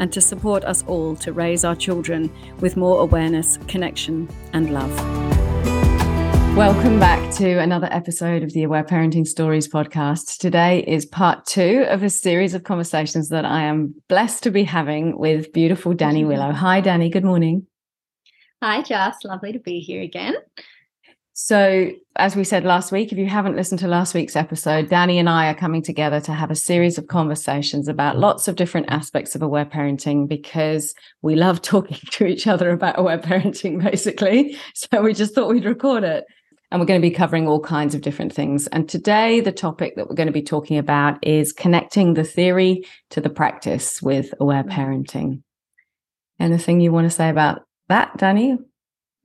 and to support us all to raise our children with more awareness, connection, and love. Welcome back to another episode of the Aware Parenting Stories podcast. Today is part two of a series of conversations that I am blessed to be having with beautiful Danni Willow. Hi, Danni. Good morning. Hi, Joss. Lovely to be here again. So, as we said last week, if you haven't listened to last week's episode, Danni and I are coming together to have a series of conversations about lots of different aspects of aware parenting because we love talking to each other about aware parenting, basically. So, we just thought we'd record it. And we're going to be covering all kinds of different things. And today, the topic that we're going to be talking about is connecting the theory to the practice with aware mm. parenting. Anything you want to say about that, Danni?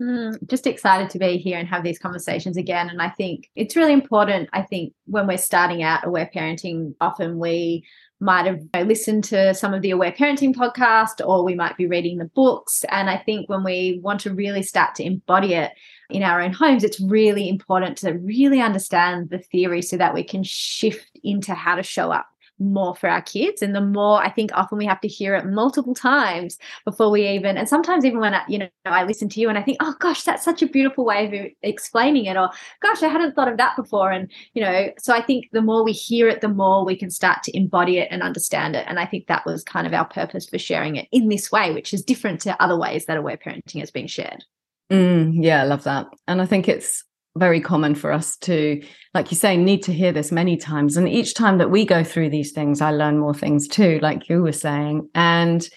Mm, just excited to be here and have these conversations again. And I think it's really important. I think when we're starting out aware parenting, often we might have you know, listened to some of the aware parenting podcast or we might be reading the books. And I think when we want to really start to embody it in our own homes, it's really important to really understand the theory so that we can shift into how to show up more for our kids and the more i think often we have to hear it multiple times before we even and sometimes even when I, you know i listen to you and i think oh gosh that's such a beautiful way of explaining it or gosh i hadn't thought of that before and you know so i think the more we hear it the more we can start to embody it and understand it and i think that was kind of our purpose for sharing it in this way which is different to other ways that aware parenting has been shared. Mm, yeah i love that and i think it's very common for us to, like you say, need to hear this many times. And each time that we go through these things, I learn more things too, like you were saying. And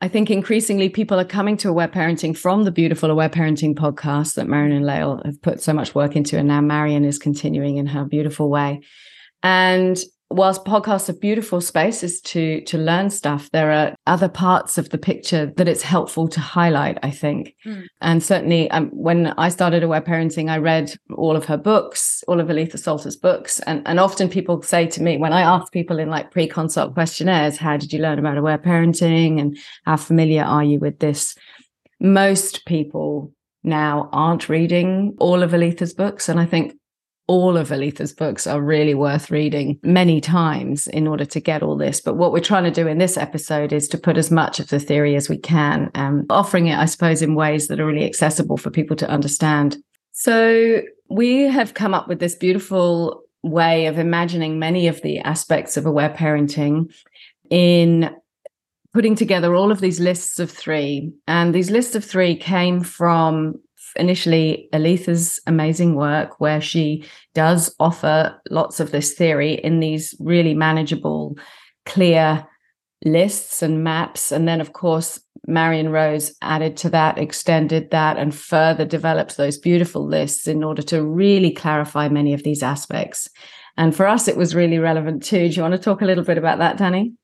I think increasingly people are coming to aware parenting from the beautiful aware parenting podcast that Marion and Lael have put so much work into. And now Marion is continuing in her beautiful way. And whilst podcasts are beautiful spaces to to learn stuff there are other parts of the picture that it's helpful to highlight i think mm. and certainly um, when i started aware parenting i read all of her books all of aletha Solter's books and, and often people say to me when i ask people in like pre-consult questionnaires how did you learn about aware parenting and how familiar are you with this most people now aren't reading all of aletha's books and i think all of Aletha's books are really worth reading many times in order to get all this. But what we're trying to do in this episode is to put as much of the theory as we can, um, offering it, I suppose, in ways that are really accessible for people to understand. So we have come up with this beautiful way of imagining many of the aspects of aware parenting in putting together all of these lists of three. And these lists of three came from initially Aletha's amazing work, where she does offer lots of this theory in these really manageable, clear lists and maps. And then, of course, Marion Rose added to that, extended that, and further developed those beautiful lists in order to really clarify many of these aspects. And for us, it was really relevant too. Do you want to talk a little bit about that, Danni?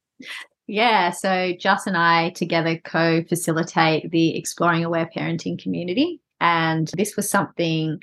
Yeah, so Joss and I together co facilitate the Exploring Aware Parenting community. And this was something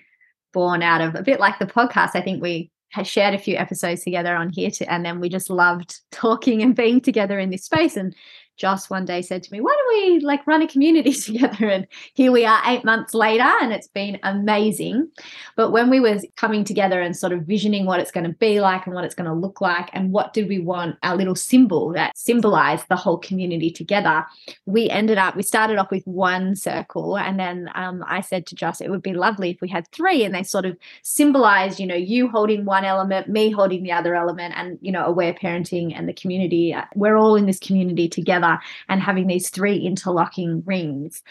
born out of a bit like the podcast. I think we shared a few episodes together on here and then we just loved talking and being together in this space. And Joss one day said to me, Why don't we like run a community together? And here we are eight months later, and it's been amazing. But when we were coming together and sort of visioning what it's going to be like and what it's going to look like, and what did we want our little symbol that symbolized the whole community together, we ended up, we started off with one circle. And then um, I said to Joss, it would be lovely if we had three, and they sort of symbolized, you know, you holding one element, me holding the other element, and, you know, aware parenting and the community. We're all in this community together and having these three interlocking rings.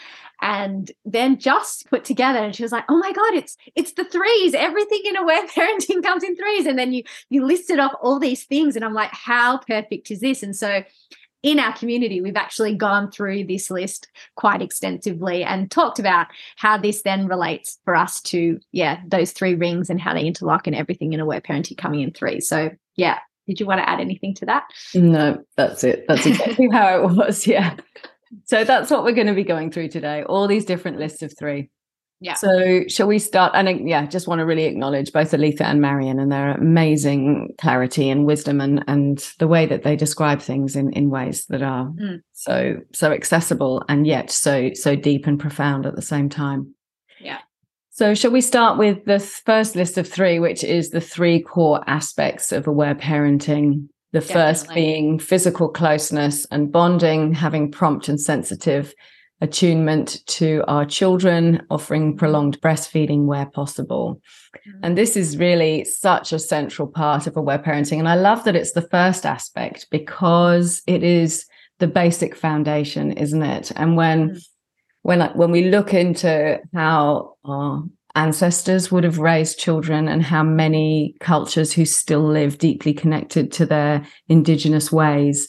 And then just put together and she was like oh my god it's it's the threes. Everything in aware parenting comes in threes. And then you you listed off all these things and i'm like how perfect is this? And so in our community, we've actually gone through this list quite extensively and talked about how this then relates for us to, yeah, those three rings and how they interlock and everything in aware parenting coming in three. So, yeah, did you want to add anything to that? No, that's it. That's exactly how it was. Yeah. so that's what we're going to be going through today all these different lists of three yeah. So shall we start? And yeah, just want to really acknowledge both Aletha and Marion and their amazing clarity and wisdom and and the way that they describe things in in ways that are mm. so so accessible and yet so so deep and profound at the same time. So shall we start with the first list of three, which is the three core aspects of aware parenting? The Definitely. first being physical closeness and bonding, having prompt and sensitive attunement to our children, offering prolonged breastfeeding where possible. Mm-hmm. And this is really such a central part of aware parenting. And I love that it's the first aspect because it is the basic foundation, isn't it? And when mm-hmm. When when we look into how our ancestors would have raised children and how many cultures who still live deeply connected to their indigenous ways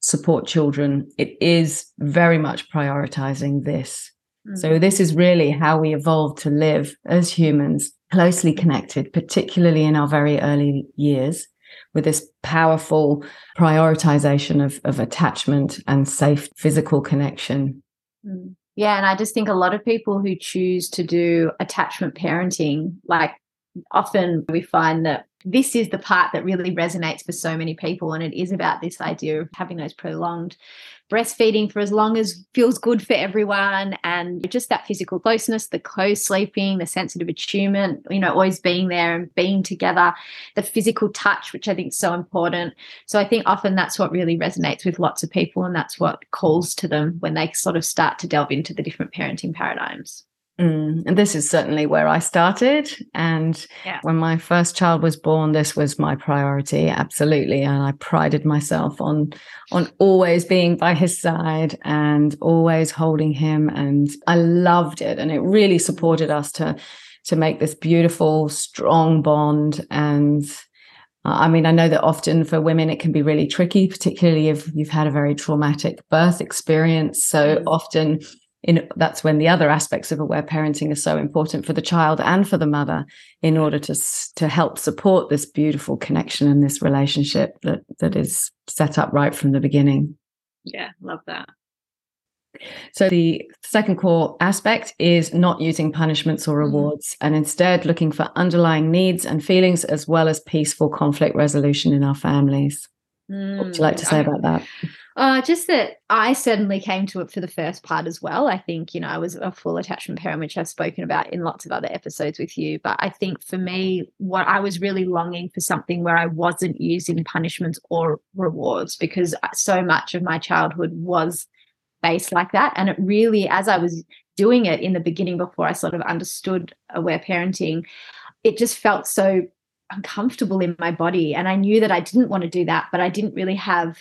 support children, it is very much prioritizing this. Mm-hmm. So, this is really how we evolved to live as humans, closely connected, particularly in our very early years, with this powerful prioritization of, of attachment and safe physical connection. Mm. Yeah. And I just think a lot of people who choose to do attachment parenting, like often we find that this is the part that really resonates for so many people. And it is about this idea of having those prolonged breastfeeding for as long as feels good for everyone and just that physical closeness the co-sleeping the sensitive attunement you know always being there and being together the physical touch which i think is so important so i think often that's what really resonates with lots of people and that's what calls to them when they sort of start to delve into the different parenting paradigms Mm, and this is certainly where I started. And yeah. when my first child was born, this was my priority, absolutely. And I prided myself on on always being by his side and always holding him. And I loved it. And it really supported us to to make this beautiful, strong bond. And uh, I mean, I know that often for women it can be really tricky, particularly if you've had a very traumatic birth experience. So mm. often in, that's when the other aspects of aware parenting are so important for the child and for the mother in order to to help support this beautiful connection and this relationship that that is set up right from the beginning. Yeah love that. So the second core aspect is not using punishments or mm-hmm. rewards and instead looking for underlying needs and feelings as well as peaceful conflict resolution in our families. Mm, what would you like to say I, about that uh, just that I certainly came to it for the first part as well. I think, you know, I was a full attachment parent, which I've spoken about in lots of other episodes with you. But I think for me, what I was really longing for something where I wasn't using punishments or rewards because so much of my childhood was based like that. And it really, as I was doing it in the beginning before I sort of understood aware parenting, it just felt so uncomfortable in my body. And I knew that I didn't want to do that, but I didn't really have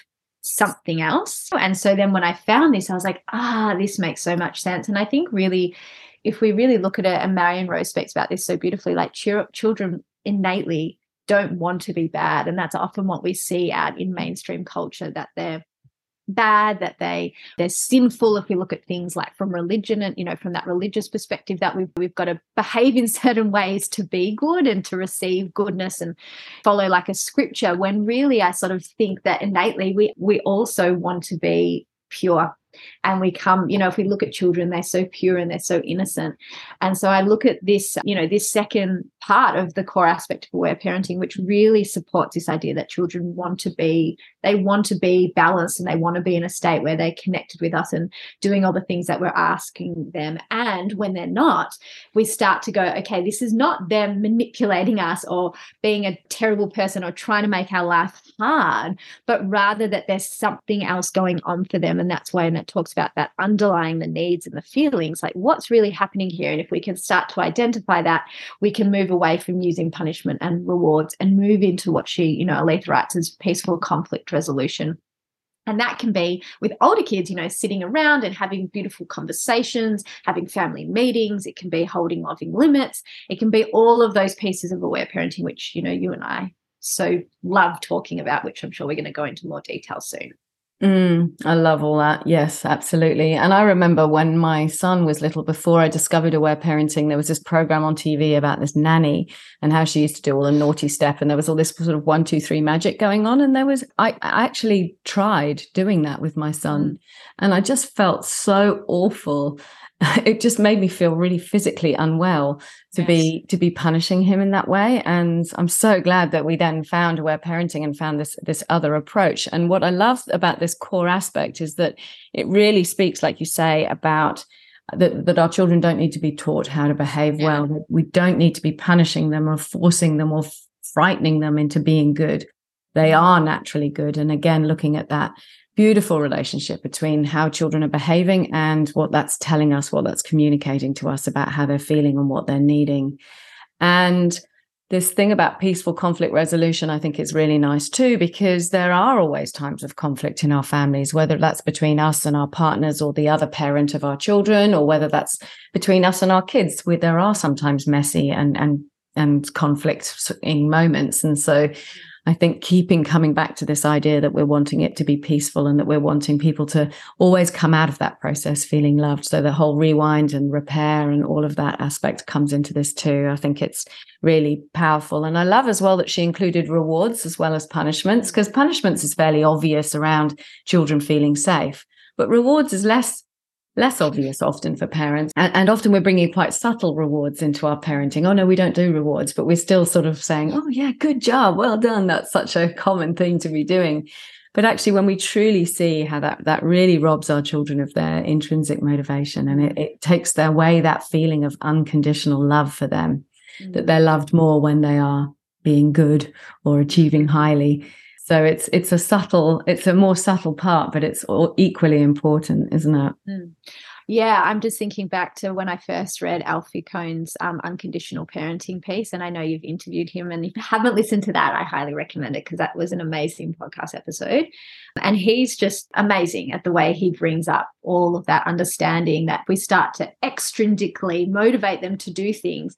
something else. And so then when I found this, I was like, ah, this makes so much sense. And I think really, if we really look at it, and Marion Rose speaks about this so beautifully, like ch- children innately don't want to be bad. And that's often what we see out in mainstream culture that they're bad that they they're sinful if we look at things like from religion and you know from that religious perspective that we've we've got to behave in certain ways to be good and to receive goodness and follow like a scripture when really i sort of think that innately we we also want to be pure. And we come you know if we look at children they're so pure and they're so innocent. And so i look at this you know this second part of the core aspect of aware parenting which really supports this idea that children want to be they want to be balanced and they want to be in a state where they're connected with us and doing all the things that we're asking them. And when they're not we start to go okay this is not them manipulating us or being a terrible person or trying to make our life hard but rather that there's something else going on for them. And that's why and it talks about that underlying the needs and the feelings like what's really happening here. And if we can start to identify that we can move away from using punishment and rewards and move into what she you know Aletha writes as peaceful conflict resolution and that can be with older kids, you know, sitting around and having beautiful conversations, having family meetings. It can be holding loving limits. It can be all of those pieces of aware parenting, which, you know, you and I so love talking about, which I'm sure we're going to go into more detail soon. Mm, I love all that. Yes, absolutely. And I remember when my son was little, before I discovered aware parenting, there was this program on TV about this nanny and how she used to do all the naughty step. And there was all this sort of one, two, three magic going on. And there was, I, I actually tried doing that with my son. Mm. And I just felt so awful it just made me feel really physically unwell to yes. be to be punishing him in that way and i'm so glad that we then found aware parenting and found this this other approach and what i love about this core aspect is that it really speaks like you say about that, that our children don't need to be taught how to behave yeah. well we don't need to be punishing them or forcing them or frightening them into being good they mm. are naturally good and again looking at that beautiful relationship between how children are behaving and what that's telling us, what that's communicating to us about how they're feeling and what they're needing. And this thing about peaceful conflict resolution, I think is really nice too, because there are always times of conflict in our families, whether that's between us and our partners or the other parent of our children, or whether that's between us and our kids, where there are sometimes messy and and and conflict in moments. And so I think keeping coming back to this idea that we're wanting it to be peaceful and that we're wanting people to always come out of that process feeling loved. So the whole rewind and repair and all of that aspect comes into this too. I think it's really powerful. And I love as well that she included rewards as well as punishments because punishments is fairly obvious around children feeling safe, but rewards is less less obvious often for parents. And, and, often we're bringing quite subtle rewards into our parenting. Oh, no, we don't do rewards, but we're still sort of saying, oh, yeah, good job. Well done. That's such a common thing to be doing. But actually, when we truly see how that, that really robs our children of their intrinsic motivation and it, it takes their away that feeling of unconditional love for them, mm-hmm. that they're loved more when they are being good or achieving highly so it's it's a subtle, it's a more subtle part, but it's equally important, isn't it? Mm. Yeah, I'm just thinking back to when I first read Alfie Kohn's um, Unconditional Parenting piece, and I know you've interviewed him. And if you haven't listened to that, I highly recommend it because that was an amazing podcast episode. And he's just amazing at the way he brings up all of that understanding that we start to extrinsically motivate them to do things.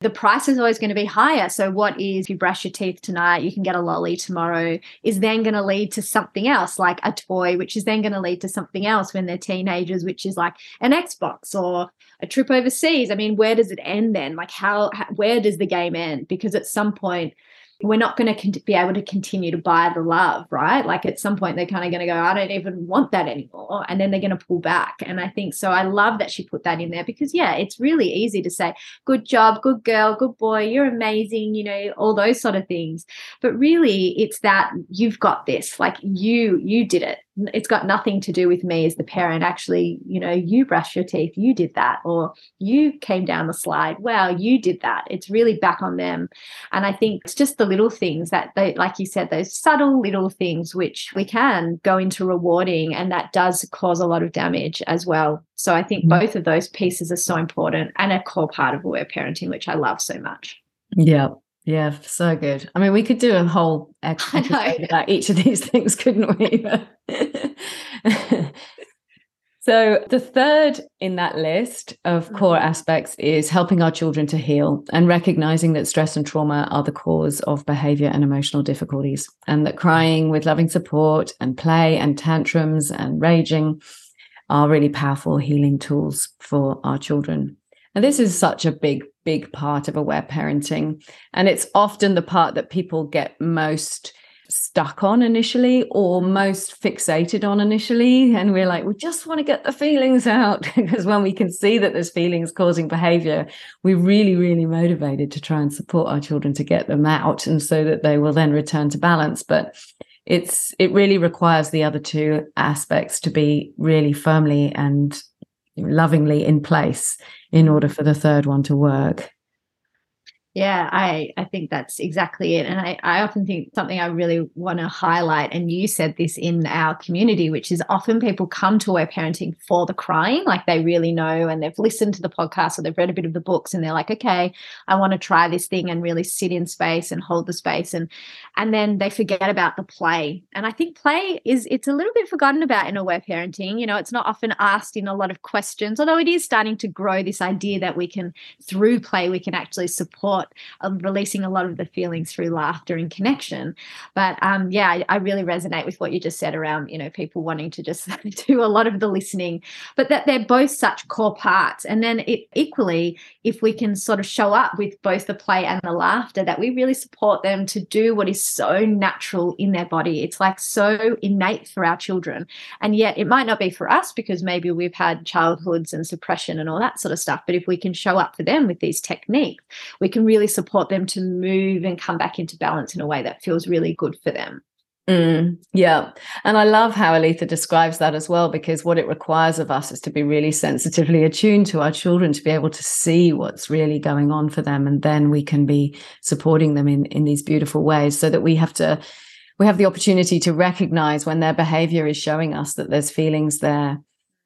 The price is always going to be higher. So, what is if you brush your teeth tonight, you can get a lolly tomorrow, is then going to lead to something else like a toy, which is then going to lead to something else when they're teenagers, which is like an Xbox or a trip overseas. I mean, where does it end then? Like, how, how where does the game end? Because at some point, we're not going to be able to continue to buy the love, right? Like at some point, they're kind of going to go, I don't even want that anymore. And then they're going to pull back. And I think so. I love that she put that in there because, yeah, it's really easy to say, good job, good girl, good boy, you're amazing, you know, all those sort of things. But really, it's that you've got this, like you, you did it it's got nothing to do with me as the parent. Actually you know you brush your teeth you did that or you came down the slide. Wow you did that. It's really back on them. And i think it's just the little things that they like you said those subtle little things which we can go into rewarding and that does cause a lot of damage as well. So i think mm-hmm. both of those pieces are so important and a core part of aware parenting which i love so much. Yeah. Yeah, so good. I mean, we could do a whole episode about each of these things, couldn't we? so, the third in that list of core mm-hmm. aspects is helping our children to heal and recognizing that stress and trauma are the cause of behavior and emotional difficulties, and that crying with loving support and play and tantrums and raging are really powerful healing tools for our children. And this is such a big, big part of aware parenting. And it's often the part that people get most stuck on initially or most fixated on initially. And we're like, we just want to get the feelings out. because when we can see that there's feelings causing behavior, we're really, really motivated to try and support our children to get them out. And so that they will then return to balance. But it's it really requires the other two aspects to be really firmly and lovingly in place in order for the third one to work. Yeah, I, I think that's exactly it. And I, I often think something I really want to highlight, and you said this in our community, which is often people come to aware parenting for the crying, like they really know and they've listened to the podcast or they've read a bit of the books and they're like, okay, I want to try this thing and really sit in space and hold the space. And and then they forget about the play. And I think play is it's a little bit forgotten about in aware parenting. You know, it's not often asked in a lot of questions, although it is starting to grow this idea that we can, through play, we can actually support of releasing a lot of the feelings through laughter and connection. But um, yeah, I, I really resonate with what you just said around, you know, people wanting to just do a lot of the listening, but that they're both such core parts. And then it, equally, if we can sort of show up with both the play and the laughter, that we really support them to do what is so natural in their body. It's like so innate for our children. And yet it might not be for us because maybe we've had childhoods and suppression and all that sort of stuff. But if we can show up for them with these techniques, we can really support them to move and come back into balance in a way that feels really good for them. Mm, yeah. And I love how Aletha describes that as well, because what it requires of us is to be really sensitively attuned to our children, to be able to see what's really going on for them. And then we can be supporting them in, in these beautiful ways so that we have to, we have the opportunity to recognize when their behavior is showing us that there's feelings there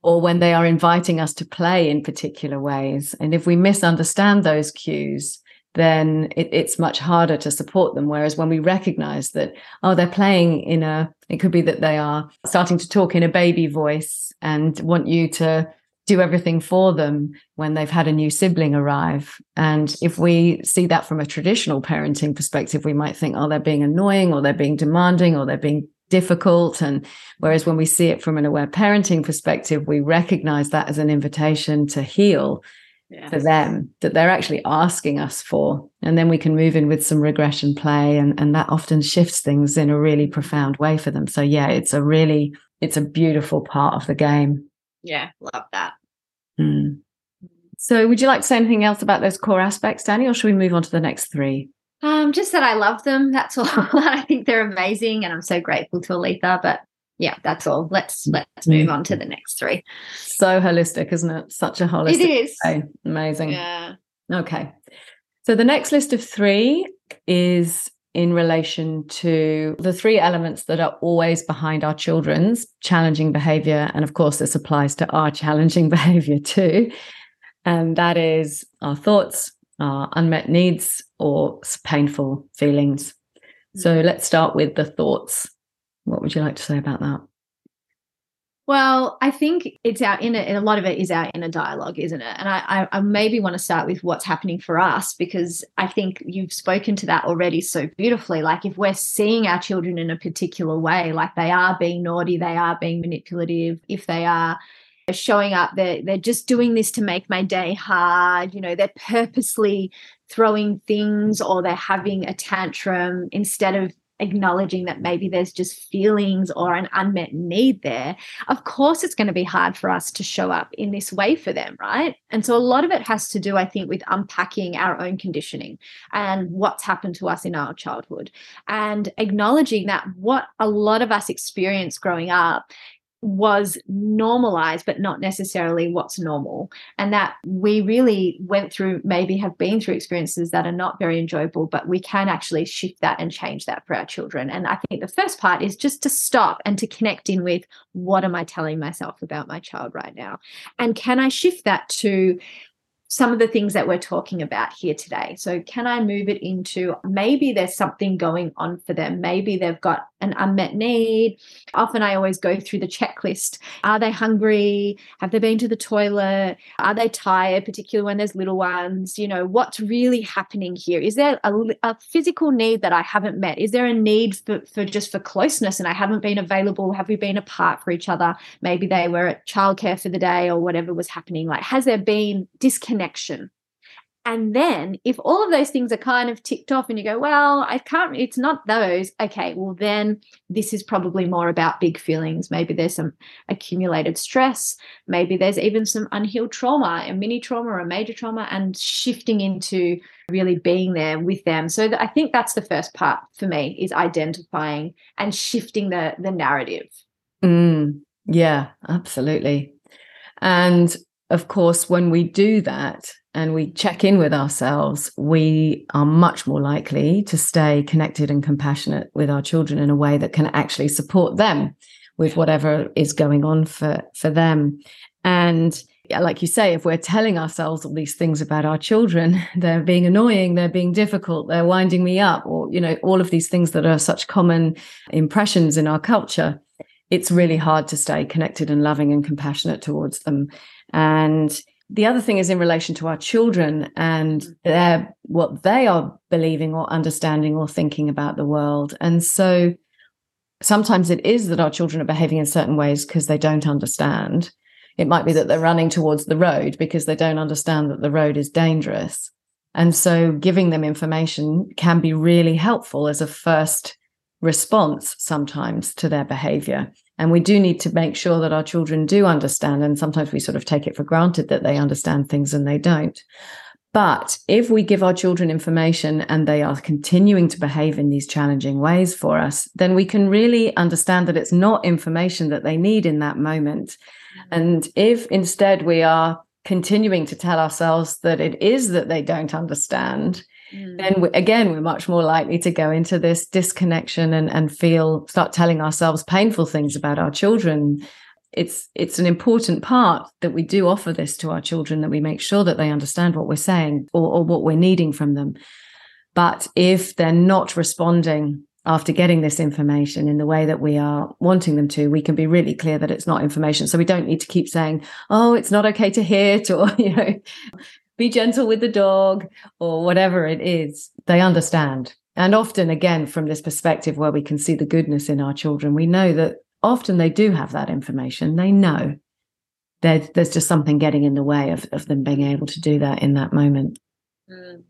or when they are inviting us to play in particular ways. And if we misunderstand those cues, then it, it's much harder to support them. Whereas when we recognize that, oh, they're playing in a, it could be that they are starting to talk in a baby voice and want you to do everything for them when they've had a new sibling arrive. And if we see that from a traditional parenting perspective, we might think, oh, they're being annoying or they're being demanding or they're being difficult. And whereas when we see it from an aware parenting perspective, we recognize that as an invitation to heal for them that they're actually asking us for. And then we can move in with some regression play and, and that often shifts things in a really profound way for them. So yeah, it's a really, it's a beautiful part of the game. Yeah, love that. Mm. So would you like to say anything else about those core aspects, Danni, or should we move on to the next three? Um, just that I love them. That's all. I think they're amazing, and I'm so grateful to Aletha. But yeah, that's all. Let's let's move on to the next three. So holistic, isn't it? Such a holistic. It is. Way. Amazing. Yeah. Okay. So the next list of three is in relation to the three elements that are always behind our children's challenging behavior. And of course, this applies to our challenging behavior too. And that is our thoughts, our unmet needs, or painful feelings. So mm. let's start with the thoughts. What would you like to say about that? Well, I think it's our inner, and a lot of it is our inner dialogue, isn't it? And I, I, maybe want to start with what's happening for us because I think you've spoken to that already so beautifully. Like if we're seeing our children in a particular way, like they are being naughty, they are being manipulative, if they are showing up, they're, they're just doing this to make my day hard, you know, they're purposely throwing things or they're having a tantrum instead of acknowledging that maybe there's just feelings or an unmet need there, of course it's going to be hard for us to show up in this way for them, right? And so a lot of it has to do, I think, with unpacking our own conditioning and what's happened to us in our childhood and acknowledging that what a lot of us experience growing up was normalized, but not necessarily what's normal. And that we really went through, maybe have been through experiences that are not very enjoyable, but we can actually shift that and change that for our children. And I think the first part is just to stop and to connect in with what am I telling myself about my child right now? And can I shift that to some of the things that we're talking about here today. So, can I move it into maybe there's something going on for them? Maybe they've got an unmet need. Often I always go through the checklist. Are they hungry? Have they been to the toilet? Are they tired, particularly when there's little ones? You know, what's really happening here? Is there a, a physical need that I haven't met? Is there a need for, for just for closeness and I haven't been available? Have we been apart for each other? Maybe they were at childcare for the day or whatever was happening. Like, has there been disconnection? Connection. And then if all of those things are kind of ticked off and you go, well, I can't, it's not those. Okay, well, then this is probably more about big feelings. Maybe there's some accumulated stress. Maybe there's even some unhealed trauma, a mini trauma or a major trauma, and shifting into really being there with them. So I think that's the first part for me is identifying and shifting the, the narrative. Mm, yeah, absolutely. And of course, when we do that and we check in with ourselves, we are much more likely to stay connected and compassionate with our children in a way that can actually support them with whatever is going on for, for them. And like you say, if we're telling ourselves all these things about our children, they're being annoying, they're being difficult, they're winding me up, or, you know, all of these things that are such common impressions in our culture, it's really hard to stay connected and loving and compassionate towards them. And the other thing is in relation to our children and their what they are believing or understanding or thinking about the world. And so sometimes it is that our children are behaving in certain ways because they don't understand. It might be that they're running towards the road because they don't understand that the road is dangerous. And so giving them information can be really helpful as a first response sometimes to their behavior. And we do need to make sure that our children do understand. And sometimes we sort of take it for granted that they understand things and they don't. But if we give our children information and they are continuing to behave in these challenging ways for us, then we can really understand that it's not information that they need in that moment. Mm-hmm. And if instead we are continuing to tell ourselves that it is that they don't understand, mm. then we, again, we're much more likely to go into this disconnection and, and feel, start telling ourselves painful things about our children. It's it's an important part that we do offer this to our children, that we make sure that they understand what we're saying or, or what we're needing from them. But if they're not responding after getting this information in the way that we are wanting them to, we can be really clear that it's not information. So we don't need to keep saying, oh, it's not okay to hit or, you know, be gentle with the dog or whatever it is. They understand. And often, again, from this perspective where we can see the goodness in our children, we know that often they do have that information. They know there's, there's just something getting in the way of, of them being able to do that in that moment. Mm.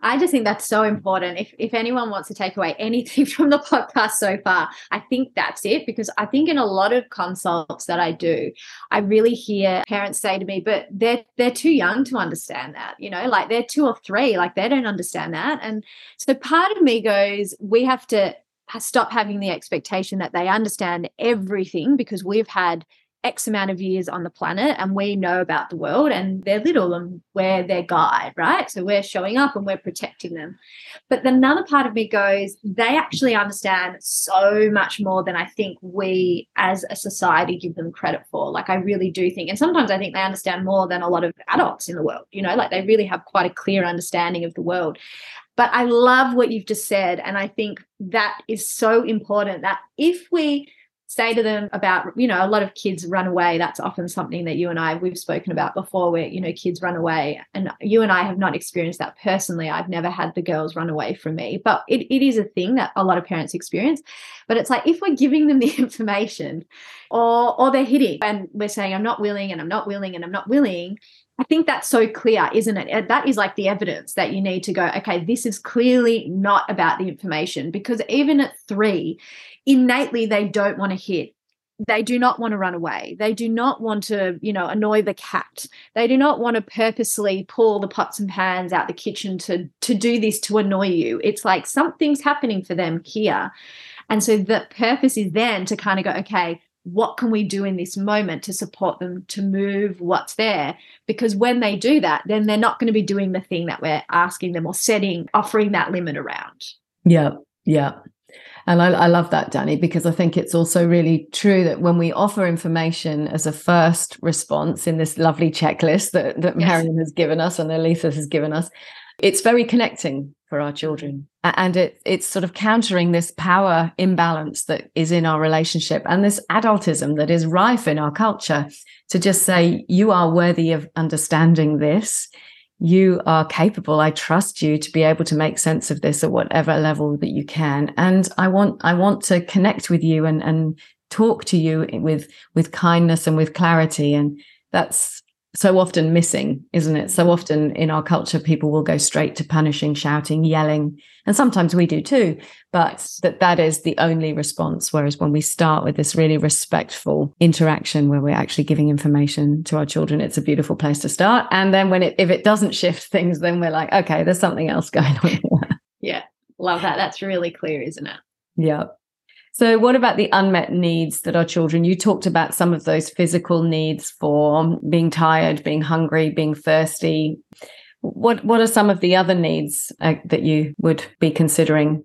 I just think that's so important. If if anyone wants to take away anything from the podcast so far, I think that's it because I think in a lot of consults that I do, I really hear parents say to me, "But they're they're too young to understand that." You know, like they're 2 or 3, like they don't understand that. And so part of me goes, we have to stop having the expectation that they understand everything because we've had X amount of years on the planet and we know about the world and they're little and we're their guide, right? So we're showing up and we're protecting them. But another part of me goes, they actually understand so much more than I think we as a society give them credit for. Like I really do think, and sometimes I think they understand more than a lot of adults in the world, you know, like they really have quite a clear understanding of the world. But I love what you've just said. And I think that is so important that if we, say to them about you know a lot of kids run away. That's often something that you and i we've spoken about before where you know kids run away. And you and i have not experienced that personally. I've never had the girls run away from me. But it, it is a thing that a lot of parents experience. But it's like if we're giving them the information or or they're hitting and we're saying i'm not willing and i'm not willing and i'm not willing I think that's so clear, isn't it? That is like the evidence that you need to go, okay, this is clearly not about the information because even at three, innately they don't want to hit. They do not want to run away. They do not want to you know annoy the cat. They do not want to purposely pull the pots and pans out the kitchen to to do this to annoy you. It's like something's happening for them here. And so the purpose is then to kind of go okay what can we do in this moment to support them to move what's there? Because when they do that then they're not going to be doing the thing that we're asking them or setting offering that limit around. Yeah yeah. And I, I, love that, Danni, because I think it's also really true that when we offer information as a first response in this lovely checklist that, that yes. Marion has given us and Aletha has given us, it's very connecting for our children. And it, it's sort of countering this power imbalance that is in our relationship and this adultism that is rife in our culture to just say, you are worthy of understanding this. You are capable. I trust you to be able to make sense of this at whatever level that you can. And i want i want to connect with you and and talk to you with with kindness and with clarity. And that's so often missing, isn't it? So often in our culture, people will go straight to punishing, shouting, yelling, and sometimes we do too. But that that is the only response. Whereas when we start with this really respectful interaction, where we're actually giving information to our children, it's a beautiful place to start. And then when it if it doesn't shift things, then we're like, okay, there's something else going on. Yeah, love that. That's really clear, isn't it? Yeah. So, what about the unmet needs that our children? You talked about some of those physical needs for being tired, being hungry, being thirsty. What What are some of the other needs uh, that you would be considering?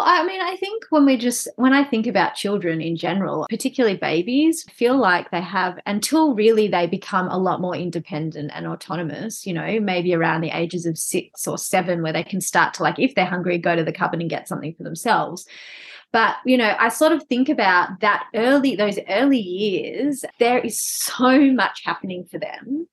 I mean, I think when we just when I think about children in general, particularly babies, feel like they have until really they become a lot more independent and autonomous. You know, maybe around the ages of six or seven, where they can start to like, if they're hungry, go to the cupboard and get something for themselves but, you know, I sort of think about that early, those early years, there is so much happening for them.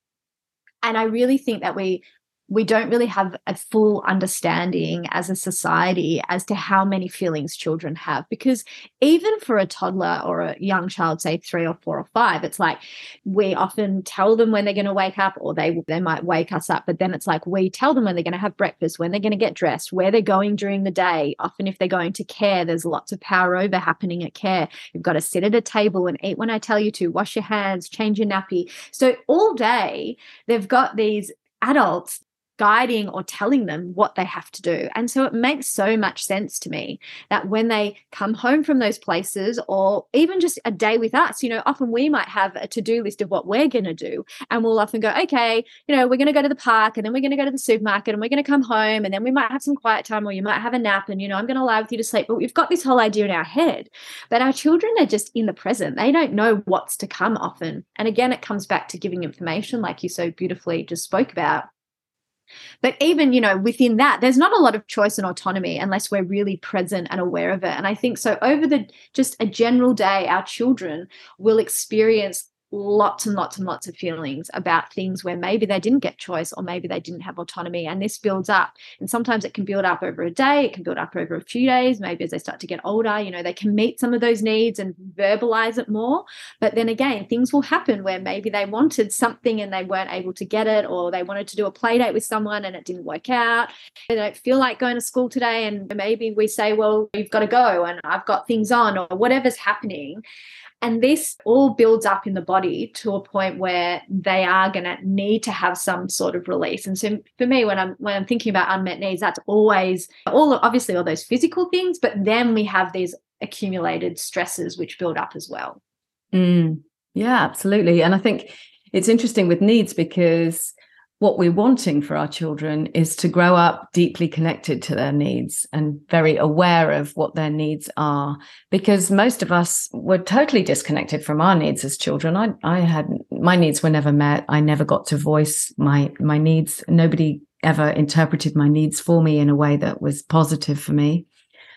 And I really think that we we don't really have a full understanding as a society as to how many feelings children have because even for a toddler or a young child say 3 or 4 or 5 it's like we often tell them when they're going to wake up or they they might wake us up but then it's like we tell them when they're going to have breakfast when they're going to get dressed where they're going during the day. Often if they're going to care there's lots of power over happening at care. You've got to sit at a table and eat when I tell you to wash your hands change your nappy. So all day they've got these adults guiding or telling them what they have to do. And so it makes so much sense to me that when they come home from those places or even just a day with us, you know, often we might have a to do list of what we're going to do. And we'll often go, okay, you know, we're going to go to the park and then we're going to go to the supermarket and we're going to come home and then we might have some quiet time or you might have a nap and, you know, I'm going to lie with you to sleep. But we've got this whole idea in our head. But our children are just in the present. They don't know what's to come often. And again, it comes back to giving information, like you so beautifully just spoke about but even, you know, within that, there's not a lot of choice and autonomy unless we're really present and aware of it. And I think so over the just a general day, our children will experience lots and lots and lots of feelings about things where maybe they didn't get choice or maybe they didn't have autonomy. And this builds up. And sometimes it can build up over a day, it can build up over a few days. Maybe as they start to get older, you know, they can meet some of those needs and verbalize it more. But then again, things will happen where maybe they wanted something and they weren't able to get it, or they wanted to do a play date with someone and it didn't work out. They don't feel like going to school today. And maybe we say, well, you've got to go and I've got things on or whatever's happening. And this all builds up in the body to a point where they are going to need to have some sort of release. And so for me, when I'm when I'm thinking about unmet needs, that's always all obviously all those physical things, but then we have these accumulated stresses which build up as well. Mm, yeah, absolutely. And I think it's interesting with needs because what we're wanting for our children is to grow up deeply connected to their needs and very aware of what their needs are. Because most of us were totally disconnected from our needs as children. I i had my needs were never met. I never got to voice my my needs. Nobody ever interpreted my needs for me in a way that was positive for me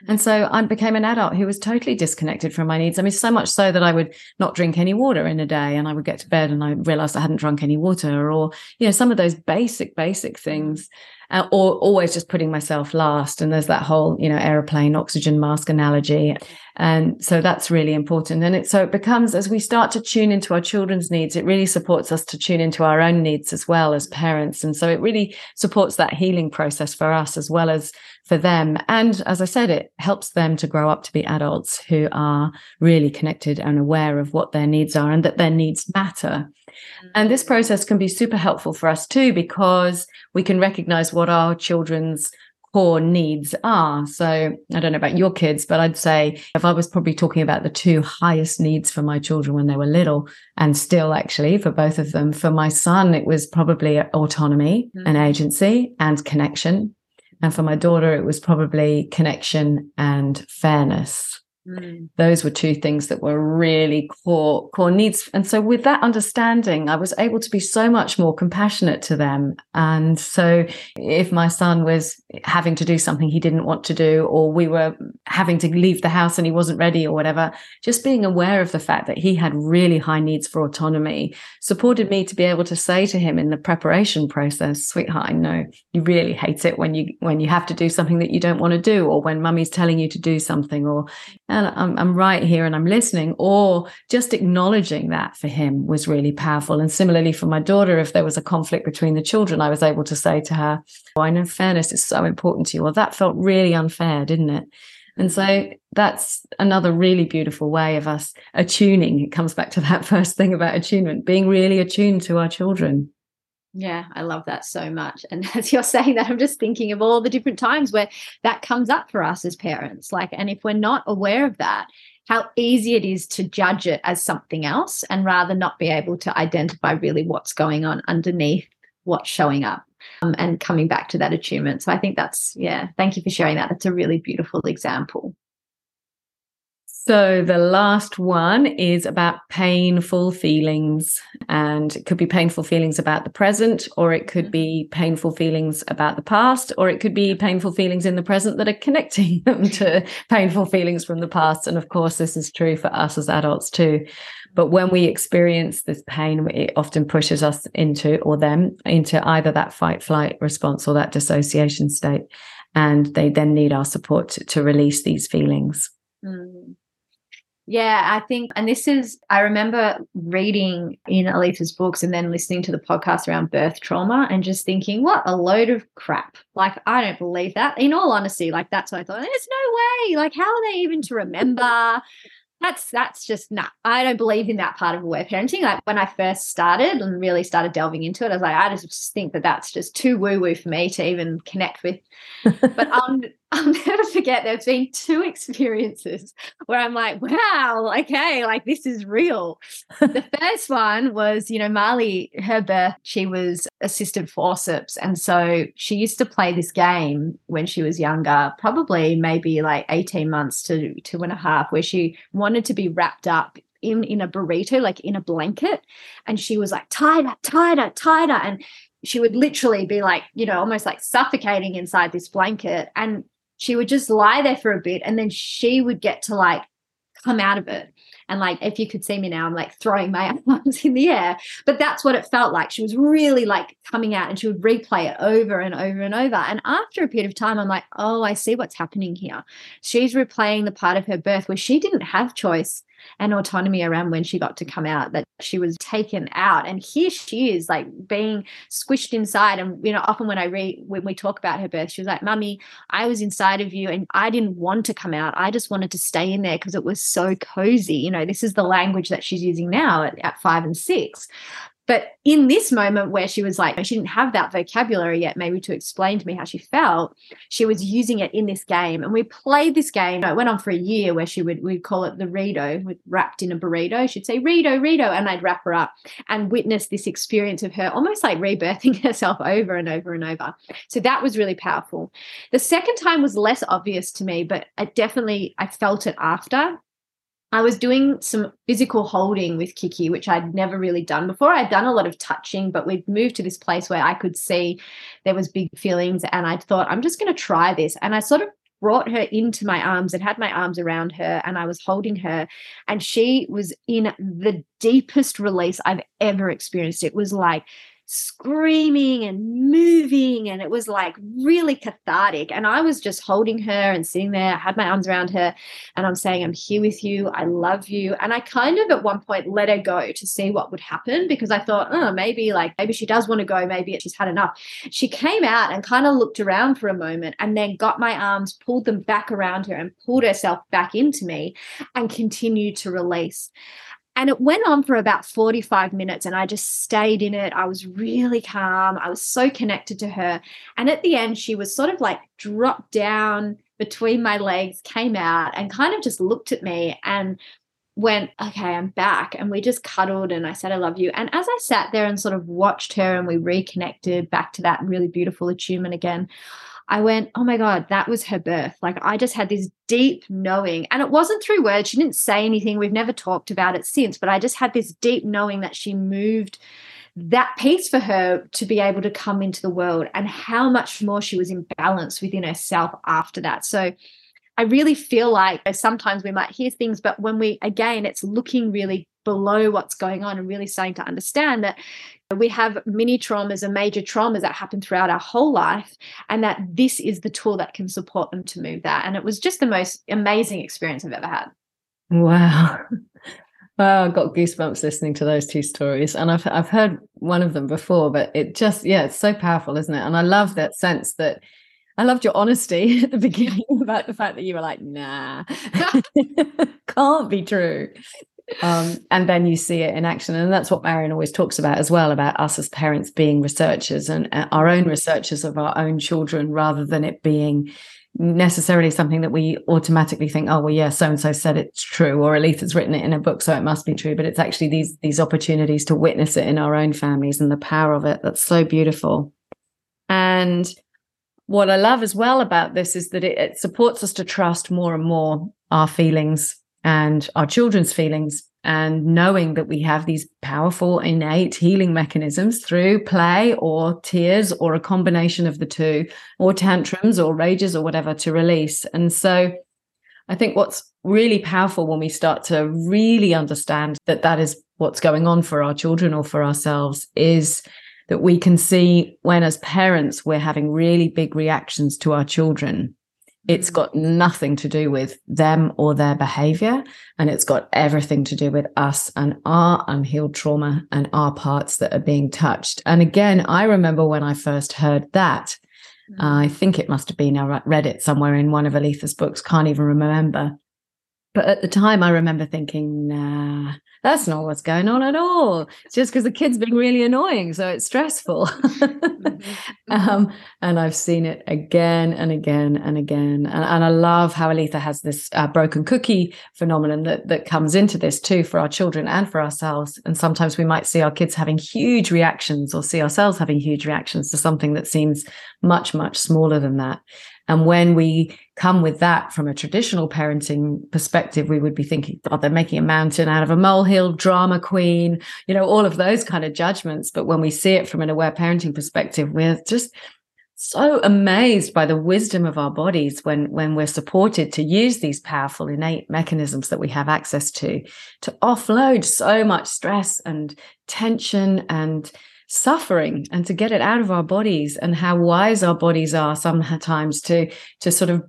and so I became an adult who was totally disconnected from my needs. I mean, so much so that I would not drink any water in a day and I would get to bed and I realized I hadn't drunk any water or, you know, some of those basic, basic things uh, or always just putting myself last. And there's that whole, you know, aeroplane oxygen mask analogy. And so that's really important. And it, so it becomes, as we start to tune into our children's needs, it really supports us to tune into our own needs as well as parents. And so it really supports that healing process for us as well as for them. And as I said, it helps them to grow up to be adults who are really connected and aware of what their needs are and that their needs matter. And this process can be super helpful for us too, because we can recognize what our children's core needs are. So I don't know about your kids, but I'd say if I was probably talking about the two highest needs for my children when they were little, and still actually for both of them, for my son, it was probably autonomy mm-hmm. and agency and connection. And for my daughter, it was probably connection and fairness. Mm. Those were two things that were really core core needs. And so with that understanding, I was able to be so much more compassionate to them. And so if my son was having to do something he didn't want to do, or we were having to leave the house and he wasn't ready or whatever, just being aware of the fact that he had really high needs for autonomy supported me to be able to say to him in the preparation process, sweetheart, I know you really hate it when you when you have to do something that you don't want to do, or when mummy's telling you to do something, or I'm, I'm right here and I'm listening, or just acknowledging that for him was really powerful. And similarly for my daughter, if there was a conflict between the children, I was able to say to her, oh, I know fairness is so important to you. Well, that felt really unfair, didn't it? And so that's another really beautiful way of us attuning. It comes back to that first thing about attunement, being really attuned to our children. Yeah, I love that so much. And as you're saying that, I'm just thinking of all the different times where that comes up for us as parents. Like, and if we're not aware of that, how easy it is to judge it as something else and rather not be able to identify really what's going on underneath what's showing up um, and coming back to that attunement. So I think that's, yeah, thank you for sharing that. That's a really beautiful example. So the last one is about painful feelings. And it could be painful feelings about the present, or it could be painful feelings about the past, or it could be painful feelings in the present that are connecting them to painful feelings from the past. And of course, this is true for us as adults too. But when we experience this pain, it often pushes us into, or them, into either that fight flight response or that dissociation state. And they then need our support to, to release these feelings. Mm. Yeah, I think, and this is, I remember reading in Aletha's books and then listening to the podcast around birth trauma and just thinking, what a load of crap. Like, I don't believe that. In all honesty, like, that's what I thought. There's no way. Like, how are they even to remember? that's that's just not nah, i don't believe in that part of aware parenting like when i first started and really started delving into it i was like i just think that that's just too woo woo for me to even connect with but i'll, I'll never forget there's been two experiences where i'm like wow okay like this is real the first one was you know marley her birth she was assisted forceps and so she used to play this game when she was younger probably maybe like 18 months to two and a half where she wanted wanted to be wrapped up in in a burrito, like in a blanket. And she was like, tighter, tighter, tighter. And she would literally be like, you know, almost like suffocating inside this blanket. And she would just lie there for a bit and then she would get to like come out of it. And like, if you could see me now, I'm like throwing my arms in the air. But that's what it felt like. She was really like coming out and she would replay it over and over and over. And after a period of time, I'm like, oh, I see what's happening here. She's replaying the part of her birth where she didn't have choice and autonomy around when she got to come out, that she was taken out. And here she is, like being squished inside. And, you know, often when I read, when we talk about her birth, she was like, Mummy, I was inside of you and I didn't want to come out. I just wanted to stay in there because it was so cozy. You know, this is the language that she's using now at, at five and six. But in this moment where she was like, she didn't have that vocabulary yet, maybe to explain to me how she felt, she was using it in this game. And we played this game. It went on for a year where she would, we'd call it the Rito, wrapped in a burrito. She'd say, Rito, Rito. And I'd wrap her up and witness this experience of her almost like rebirthing herself over and over and over. So that was really powerful. The second time was less obvious to me, but I definitely, I felt it after. I was doing some physical holding with Kiki, which I'd never really done before. I'd done a lot of touching, but we'd moved to this place where I could see there was big feelings, and I thought I'm just going to try this. And I sort of brought her into my arms and had my arms around her, and I was holding her, and she was in the deepest release I've ever experienced. It was like screaming and moving and it was like really cathartic. And i was just holding her and sitting there. I had my arms around her and i'm saying i'm here with you. I love you. And i kind of at one point let her go to see what would happen because i thought oh maybe like maybe she does want to go. Maybe she's had enough. She came out and kind of looked around for a moment and then got my arms pulled them back around her and pulled herself back into me and continued to release and it went on for about 45 minutes, and I just stayed in it. I was really calm. I was so connected to her. And at the end, she was sort of like dropped down between my legs, came out, and kind of just looked at me and went, Okay, I'm back. And we just cuddled, and I said, I love you. And as I sat there and sort of watched her, and we reconnected back to that really beautiful attunement again, I went, oh my God, that was her birth. Like I just had this deep knowing. And it wasn't through words. She didn't say anything. We've never talked about it since, but I just had this deep knowing that she moved that piece for her to be able to come into the world and how much more she was in balance within herself after that. So I really feel like sometimes we might hear things, but when we, again, it's looking really below what's going on and really starting to understand that we have mini traumas and major traumas that happen throughout our whole life, and that this is the tool that can support them to move that. And it was just the most amazing experience I've ever had. Wow. Wow, I got goosebumps listening to those two stories. And I've I've heard one of them before, but it just, yeah, it's so powerful, isn't it? And I love that sense that I loved your honesty at the beginning about the fact that you were like, nah, can't be true um, and then you see it in action. And that's what marion always talks about as well about us as parents being researchers and uh, our own researchers of our own children rather than it being necessarily something that we automatically think oh well yeah so and so said it's true or at least it's written it in a book so it must be true. But it's actually these these opportunities to witness it in our own families and the power of it. That's so beautiful. And what i love as well about this is that it, it supports us to trust more and more our feelings and our children's feelings and knowing that we have these powerful innate healing mechanisms through play or tears or a combination of the two or tantrums or rages or whatever to release. And so i think what's really powerful when we start to really understand that that is what's going on for our children or for ourselves is that we can see when as parents we're having really big reactions to our children it's got nothing to do with them or their behavior. And it's got everything to do with us and our unhealed trauma and our parts that are being touched. And again, I remember when I first heard that, mm-hmm. I think it must have been, I read it somewhere in one of Aletha's books, can't even remember. But at the time, I remember thinking, nah, that's not what's going on at all. It's just because the kid's been really annoying. So it's stressful. mm-hmm. um, and I've seen it again and again and again. And, and I love how Aletha has this uh, broken cookie phenomenon that, that comes into this too for our children and for ourselves. And sometimes we might see our kids having huge reactions or see ourselves having huge reactions to something that seems much, much smaller than that. And when we come with that from a traditional parenting perspective, we would be thinking, oh, they're making a mountain out of a molehill, drama queen, you know, all of those kind of judgments. But when we see it from an aware parenting perspective, we're just so amazed by the wisdom of our bodies when when we're supported to use these powerful innate mechanisms that we have access to to offload so much stress and tension and suffering and to get it out of our bodies and how wise our bodies are sometimes to to sort of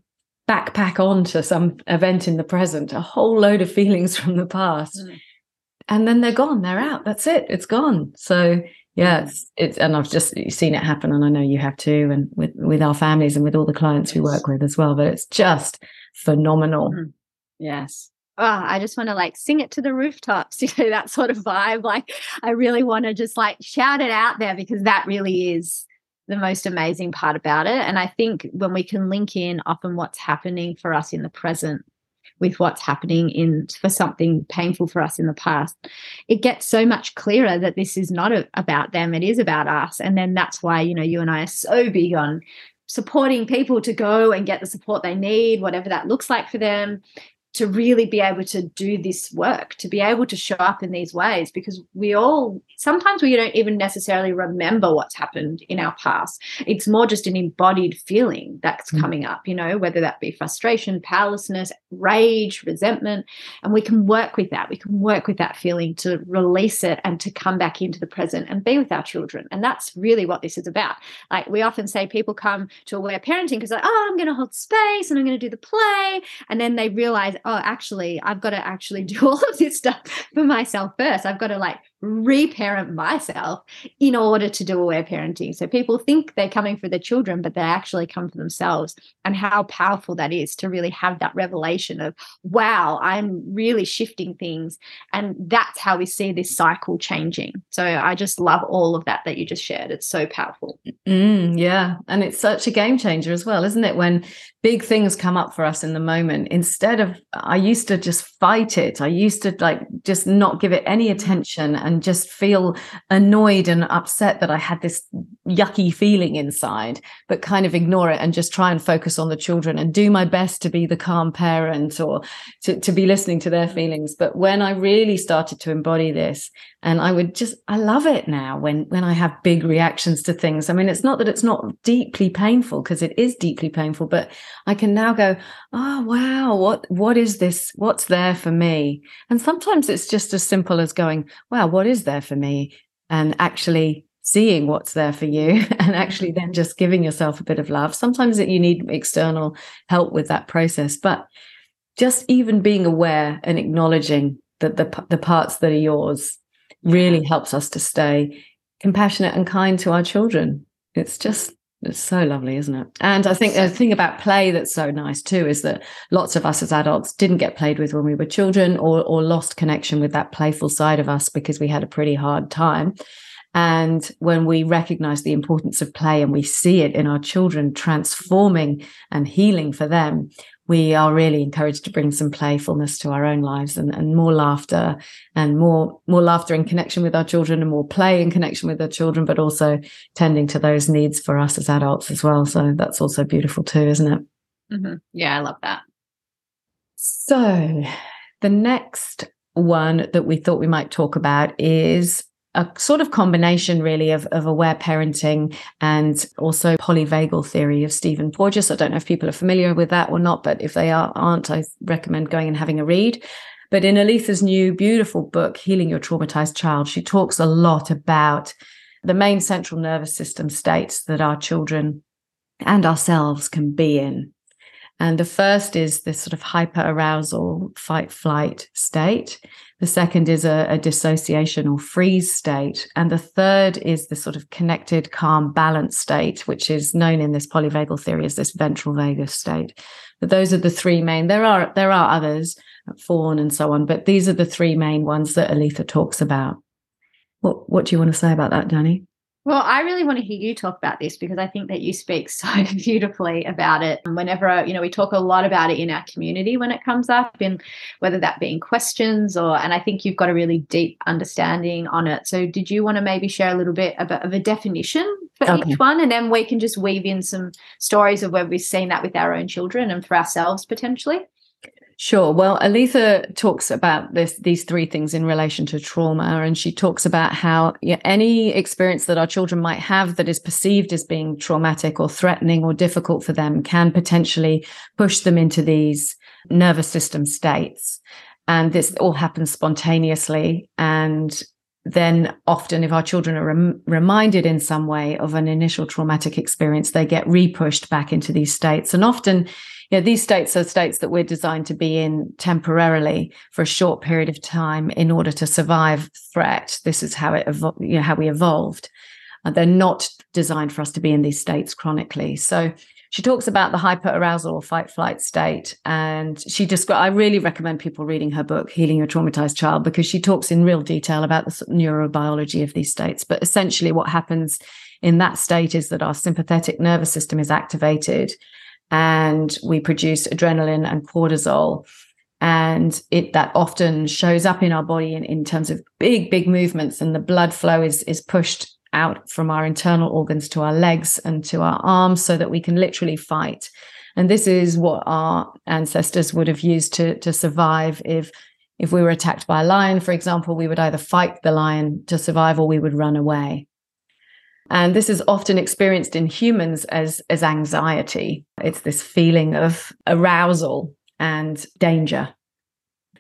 backpack onto some event in the present a whole load of feelings from the past mm. and then they're gone they're out that's it it's gone so yeah it's it's and i've just seen it happen and i know you have too and with with our families and with all the clients yes. we work with as well but it's just phenomenal mm. yes oh, I just want to like sing it to the rooftops, you know, that sort of vibe. Like, I really want to just like shout it out there because that really is the most amazing part about it. And I think when we can link in often what's happening for us in the present with what's happening in for something painful for us in the past it gets so much clearer that this is not a, about them it is about us and then that's why you know you and i are so big on supporting people to go and get the support they need whatever that looks like for them to really be able to do this work, to be able to show up in these ways, because we all sometimes we don't even necessarily remember what's happened in our past. It's more just an embodied feeling that's mm-hmm. coming up, you know, whether that be frustration, powerlessness, rage, resentment. And we can work with that. We can work with that feeling to release it and to come back into the present and be with our children. And that's really what this is about. Like we often say people come to aware parenting because like, oh, I'm going to hold space and I'm going to do the play. And then they realize, oh, actually, I've got to actually do all of this stuff for myself first. I've got to like reparent myself in order to do aware parenting. So people think they're coming for their children, but they actually come for themselves. And how powerful that is to really have that revelation of, wow, I'm really shifting things. And that's how we see this cycle changing. So I just love all of that that you just shared. It's so powerful. Mm, yeah. And it's such a game changer as well, isn't it? When big things come up for us in the moment, instead of, I used to just fight it, I used to like just not give it any mm. attention and just feel annoyed and upset that I had this yucky feeling inside, but kind of ignore it and just try and focus on the children and do my best to be the calm parent or to, to be listening to their feelings. But when I really started to embody this, and I would just, I love it now when, when I have big reactions to things. I mean, it's not that it's not deeply painful because it is deeply painful, but I can now go, oh, wow, what, what is this? What's there for me? And sometimes it's just as simple as going, wow, what is there for me? And actually seeing what's there for you and actually then just giving yourself a bit of love. Sometimes that you need external help with that process, but just even being aware and acknowledging that the, the parts that are yours really helps us to stay compassionate and kind to our children. It's just it's so lovely, isn't it? And I think the thing about play that's so nice too is that lots of us as adults didn't get played with when we were children or, or lost connection with that playful side of us because we had a pretty hard time. And when we recognize the importance of play and we see it in our children transforming and healing for them, we are really encouraged to bring some playfulness to our own lives and, and more laughter and more more laughter in connection with our children and more play in connection with our children, but also tending to those needs for us as adults as well. So that's also beautiful too, isn't it? Mm-hmm. Yeah, I love that. So The next one that we thought we might talk about is a sort of combination really of, of aware parenting and also polyvagal theory of Stephen Porges. I don't know if people are familiar with that or not, but if they are, aren't, I recommend going and having a read. But in Aletha's new beautiful book, Healing Your Traumatized Child, she talks a lot about the main central nervous system states that our children and ourselves can be in. And the first is this sort of hyper arousal, fight flight state. The second is a, a, dissociation or freeze state. And the third is the sort of connected, calm, balanced state, which is known in this polyvagal theory as this ventral vagus state. But those are the three main. There are there are others, fawn and so on, but these are the three main ones that Aletha talks about. What what do you want to say about that, Danni? Well, I really want to hear you talk about this because I think that you speak so beautifully about it. Whenever, you know, we talk a lot about it in our community when it comes up, in whether that be in questions or, and I think you've got a really deep understanding on it. So, did you want to maybe share a little bit of a, of a definition for okay. each one? And then we can just weave in some stories of where we've seen that with our own children and for ourselves potentially. Sure. Well, Aletha talks about this these three things in relation to trauma, and she talks about how any experience that our children might have that is perceived as being traumatic or threatening or difficult for them can potentially push them into these nervous system states. And this all happens spontaneously. And then often if our children are rem- reminded in some way of an initial traumatic experience, they get repushed back into these states. And often know, these states are states that we're designed to be in temporarily for a short period of time in order to survive threat. This is how it evo- you know, how we evolved. And they're not designed for us to be in these states chronically. So she talks about the hyperarousal or fight flight state. And she describes, I really recommend people reading her book, Healing Your Traumatized Child, because she talks in real detail about the neurobiology of these states. But essentially, what happens in that state is that our sympathetic nervous system is activated and we produce adrenaline and cortisol. And it that often shows up in our body in, in terms of big big movements and the blood flow is is pushed out from our internal organs to our legs and to our arms so that we can literally fight. And this is what our ancestors would have used to to survive if if we were attacked by a lion for example we would either fight the lion to survive or we would run away and this is often experienced in humans as, as anxiety. It's this feeling of arousal and danger.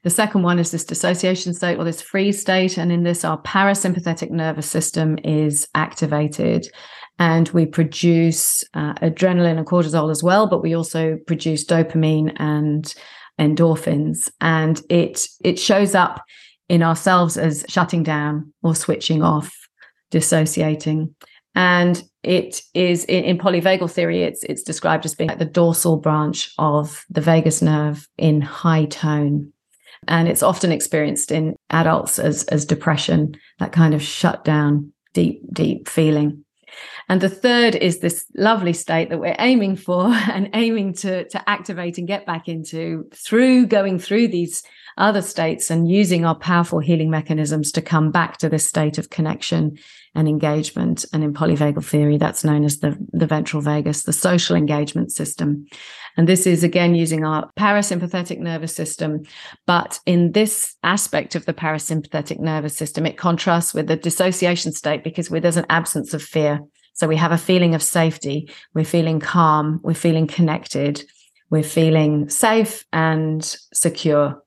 The second one is this dissociation state or this freeze state. And in this, our parasympathetic nervous system is activated and we produce uh, adrenaline and cortisol as well, but we also produce dopamine and endorphins. And it, it shows up in ourselves as shutting down or switching off, dissociating and it is in, in, polyvagal theory it's it's described as being like the dorsal branch of the vagus nerve in high tone. And it's often experienced in adults as as depression that kind of shut down deep deep feeling and the third is this lovely state that we're aiming for and aiming to to activate and get back into through going through these other states and using our powerful healing mechanisms to come back to this state of connection and engagement. And in polyvagal theory, that's known as the, the ventral vagus, the social engagement system. And this is again using our parasympathetic nervous system. But in this aspect of the parasympathetic nervous system, it contrasts with the dissociation state because there's an absence of fear. So we have a feeling of safety. We're feeling calm. We're feeling connected. We're feeling safe and secure.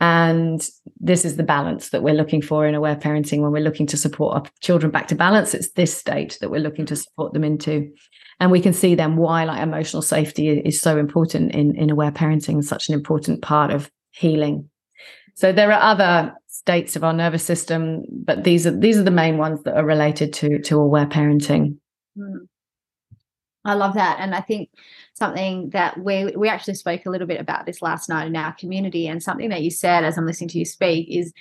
And this is the balance that we're looking for in aware parenting when we're looking to support our children back to balance. It's this state that we're looking to support them into. And we can see then why like emotional safety is so important in, in aware parenting, such an important part of healing. So there are other states of our nervous system, but these are these are the main ones that are related to to aware parenting. Mm. I love that. And I think something that we we actually spoke a little bit about this last night in our community, and something that you said as I'm listening to you speak is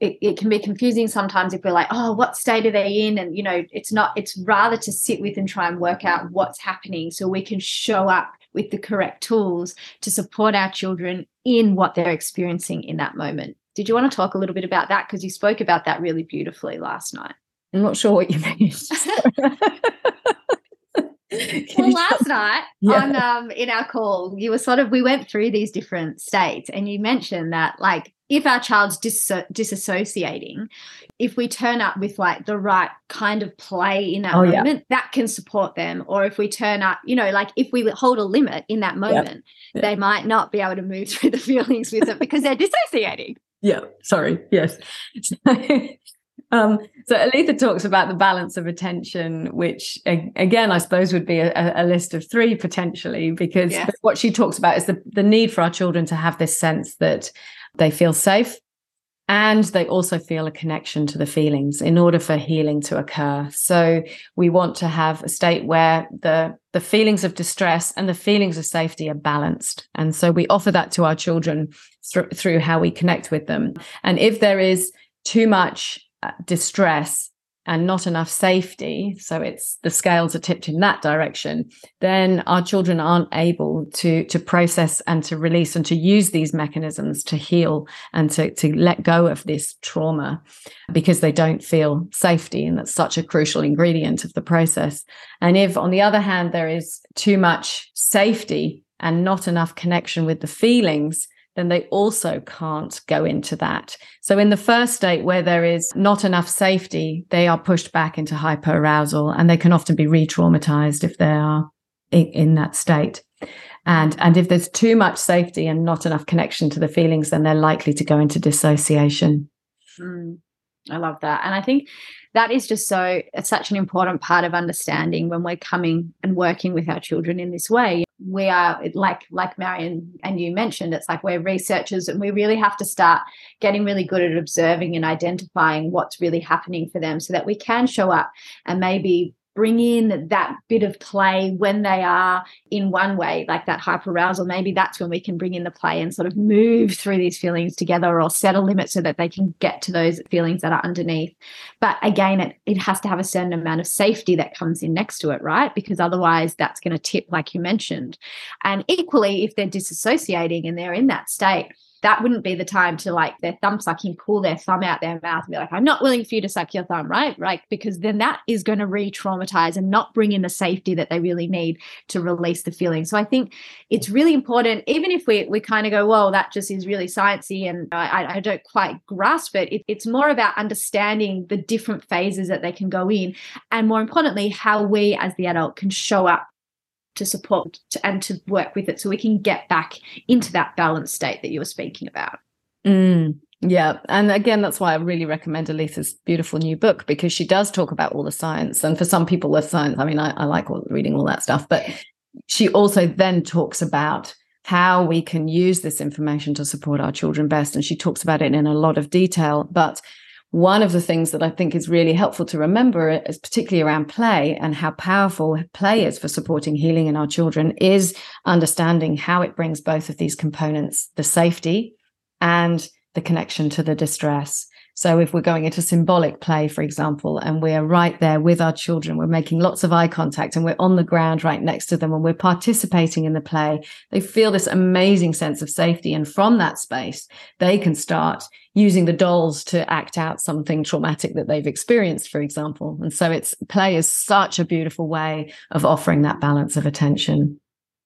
it, it, can be confusing sometimes if we're like, oh, what state are they in? And you know, it's not, it's rather to sit with and try and work out what's happening so we can show up with the correct tools to support our children in what they're experiencing in that moment. Did you want to talk a little bit about that? Because you spoke about that really beautifully last night. I'm not sure what you mean. well, last night yeah. on um in our call, you were sort of we went through these different states, and you mentioned that like if our child's dis- disassociating, if we turn up with like the right kind of play in that oh, moment, yeah. that can support them. Or if we turn up, you know, like if we hold a limit in that moment, they might not be able to move through the feelings with it because they're dissociating. Yeah, sorry. Yes. um, so Aletha talks about the balance of attention, which again, I suppose would be a, a list of three potentially, because yes. what she talks about is the, the need for our children to have this sense that they feel safe and they also feel a connection to the feelings in order for healing to occur. So we want to have a state where the the feelings of distress and the feelings of safety are balanced. And so we offer that to our children through, through how we connect with them. And if there is too much uh, distress and not enough safety so it's the scales are tipped in that direction then our children aren't able to to process and to release and to use these mechanisms to heal and to to let go of this trauma because they don't feel safety and that's such a crucial ingredient of the process. And if on the other hand there is too much safety and not enough connection with the feelings then they also can't go into that. So, in the first state where there is not enough safety, they are pushed back into hyperarousal and they can often be re traumatized if they are in, in, that state. And, and if there's too much safety and not enough connection to the feelings, then they're likely to go into dissociation. Mm, I love that. And I think that is just so it's such an important part of understanding when we're coming and working with our children in this way we are like like marion and you mentioned it's like we're researchers and we really have to start getting really good at observing and identifying what's really happening for them so that we can show up and maybe bring in that bit of play when they are in one way, like that hyperarousal. Maybe that's when we can bring in the play and sort of move through these feelings together or set a limit so that they can get to those feelings that are underneath. But again, it, it has to have a certain amount of safety that comes in next to it, right? Because otherwise that's going to tip, like you mentioned. And equally, if they're disassociating and they're in that state, that wouldn't be the time to like their thumb sucking, pull their thumb out their mouth and be like, I'm not willing for you to suck your thumb, right? Right. Because then that is going to re traumatize and not bring in the safety that they really need to release the feeling. So I think it's really important, even if we, we kind of go, well, that just is really sciencey and I, I don't quite grasp it. it. It's more about understanding the different phases that they can go in. And more importantly, how we as the adult can show up to support and to work with it so we can get back into that balanced state that you were speaking about. Mm, yeah. And again, that's why I really recommend Aletha's beautiful new book because she does talk about all the science. And for some people, the science, I mean, I, I like all, reading all that stuff, but she also then talks about how we can use this information to support our children best. And she talks about it in a lot of detail. But one of the things that I think is really helpful to remember uh, is particularly around play and how powerful play is for supporting healing in our children is understanding how it brings both of these components, the safety and the connection to the distress. So if we're going into symbolic play, for example, and we're right there with our children, we're making lots of eye contact and we're on the ground right next to them and we're participating in the play, they feel this amazing sense of safety. And from that space, they can start using the dolls to act out something traumatic that they've experienced, for example. And so it's play is such a beautiful way of offering that balance of attention.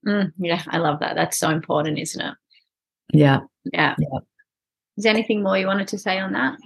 Mm, yeah, I love that. That's so important, isn't it? Yeah. Yeah. yeah. Is there anything more you wanted to say on that?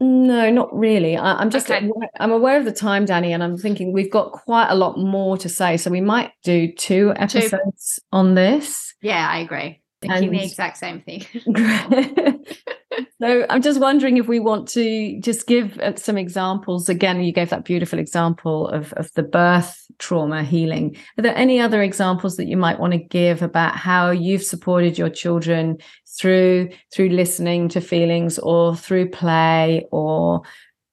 No, not really. I, am just okay. I'm aware of the time, Danni, and I'm thinking we've got quite a lot more to say. So we might do two episodes two. on this. Yeah, I agree. Thinking and, the exact same thing. so I'm just wondering if we want to just give uh, some examples. Again, you gave that beautiful example of, of the birth trauma healing. Are there any other examples that you might want to give about how you've supported your children through through listening to feelings or through play or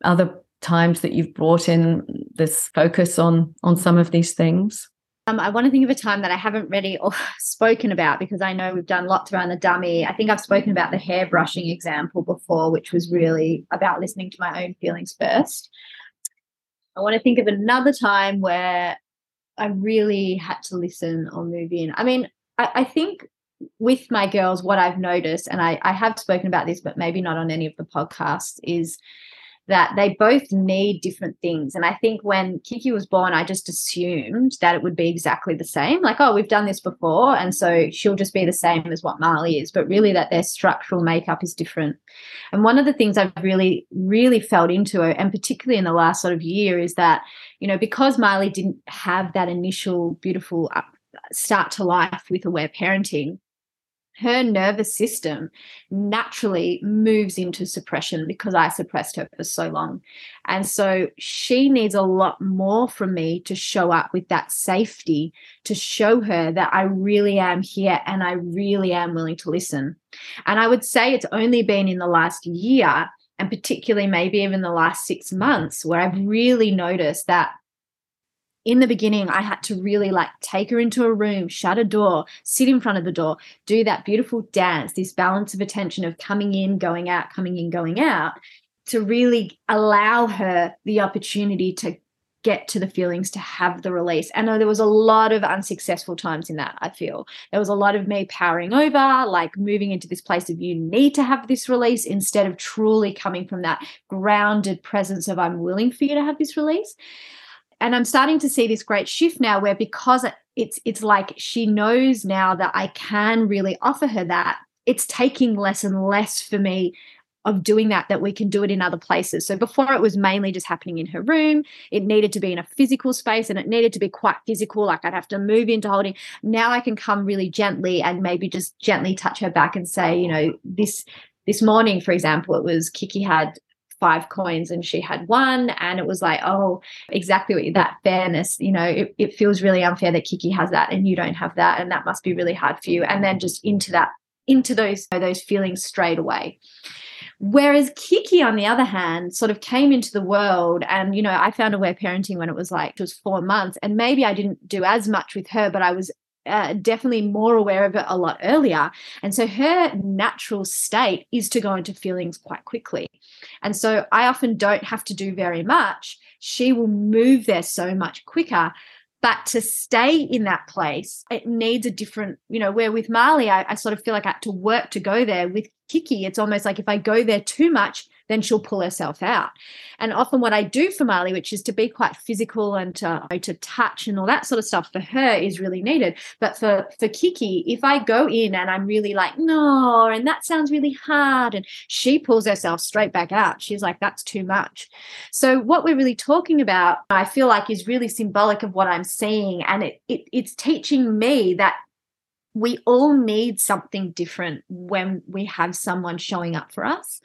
other times that you've brought in this focus on on some of these things? Um, I want to think of a time that I haven't really spoken about because I know we've done lots around the dummy. I think I've spoken about the hair brushing example before, which was really about listening to my own feelings first. I want to think of another time where I really had to listen or move in. I mean, I, I think with my girls, what I've noticed, and I, I have spoken about this, but maybe not on any of the podcasts, is that they both need different things. And I think when Kiki was born, I just assumed that it would be exactly the same. Like, oh, we've done this before. And so she'll just be the same as what Marley is, but really that their structural makeup is different. And one of the things I've really, really felt into, and particularly in the last sort of year, is that, you know, because Marley didn't have that initial beautiful start to life with aware parenting, her nervous system naturally moves into suppression because I suppressed her for so long. And so she needs a lot more from me to show up with that safety to show her that I really am here and I really am willing to listen. And I would say it's only been in the last year and particularly maybe even the last six months where I've really noticed that in the beginning, I had to really like take her into a room, shut a door, sit in front of the door, do that beautiful dance, this balance of attention of coming in, going out, coming in, going out, to really allow her the opportunity to get to the feelings to have the release. And there was a lot of unsuccessful times in that, I feel. There was a lot of me powering over, like moving into this place of you need to have this release instead of truly coming from that grounded presence of I'm willing for you to have this release and I'm starting to see this great shift now where because it's it's like she knows now that I can really offer her that it's taking less and less for me of doing that that we can do it in other places. So before it was mainly just happening in her room, it needed to be in a physical space and it needed to be quite physical like I'd have to move into holding. Now I can come really gently and maybe just gently touch her back and say, you know, this this morning for example it was Kiki had five coins and she had one. And it was like oh exactly that fairness you know it, it feels really unfair that kiki has that and you don't have that and that must be really hard for you. And then just into that into those those feelings straight away. Whereas Kiki, on the other hand, sort of came into the world, and you know, I found aware parenting when it was like it was four months, and maybe I didn't do as much with her, but I was uh, definitely more aware of it a lot earlier. And so her natural state is to go into feelings quite quickly. And so I often don't have to do very much. She will move there so much quicker. But to stay in that place, it needs a different, you know, where with Marley, I, I sort of feel like I had to work to go there. With Kiki, it's almost like if I go there too much, then she'll pull herself out. And often what I do for Marley, which is to be quite physical and to, to touch and all that sort of stuff for her is really needed. But for, for Kiki, if I go in and I'm really like, no, and that sounds really hard, and she pulls herself straight back out, she's like, that's too much. So what we're really talking about, I feel like is really symbolic of what I'm seeing. And it, it it's teaching me that we all need something different when we have someone showing up for us.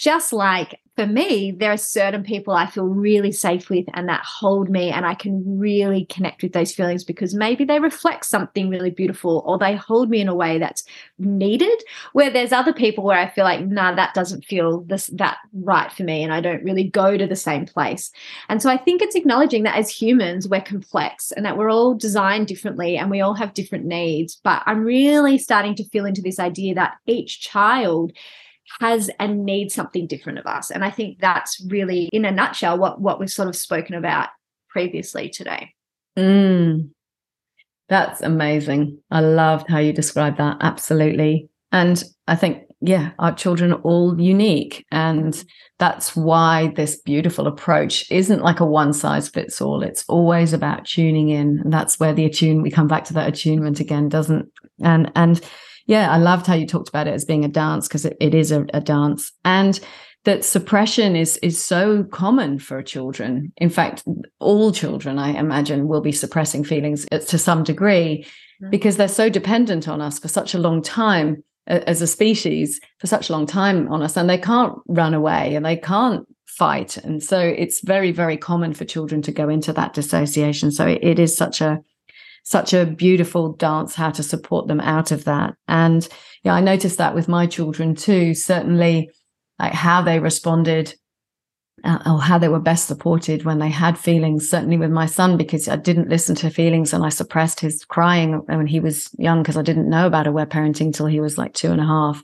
Just like for me, there are certain people I feel really safe with and that hold me, and I can really connect with those feelings because maybe they reflect something really beautiful or they hold me in a way that's needed. Where there's other people where I feel like, nah, that doesn't feel this that right for me, and I don't really go to the same place. And so I think it's acknowledging that as humans, we're complex and that we're all designed differently and we all have different needs. But I'm really starting to feel into this idea that each child has and needs something different of us. And I think that's really, in a nutshell, what, what we've sort of spoken about previously today. Mm, that's amazing. I loved how you described that. Absolutely. And I think, yeah, our children are all unique. And that's why this beautiful approach isn't like a one size fits all. It's always about tuning in. And that's where the attune, we come back to that attunement again, doesn't, and, and, yeah, I loved how you talked about it as being a dance because it, it is a, a dance. And that suppression is is so common for children. In fact, all children, I imagine, will be suppressing feelings to some degree mm-hmm. because they're so dependent on us for such a long time as a species, for such a long time on us, and they can't run away and they can't fight. And so it's very, very common for children to go into that dissociation. So it, it is such a such a beautiful dance how to support them out of that. And yeah, I noticed that with my children too. Certainly, like how they responded uh, or how they were best supported when they had feelings. Certainly with my son, because I didn't listen to feelings and I suppressed his crying when he was young because I didn't know about aware parenting till he was like two and a half.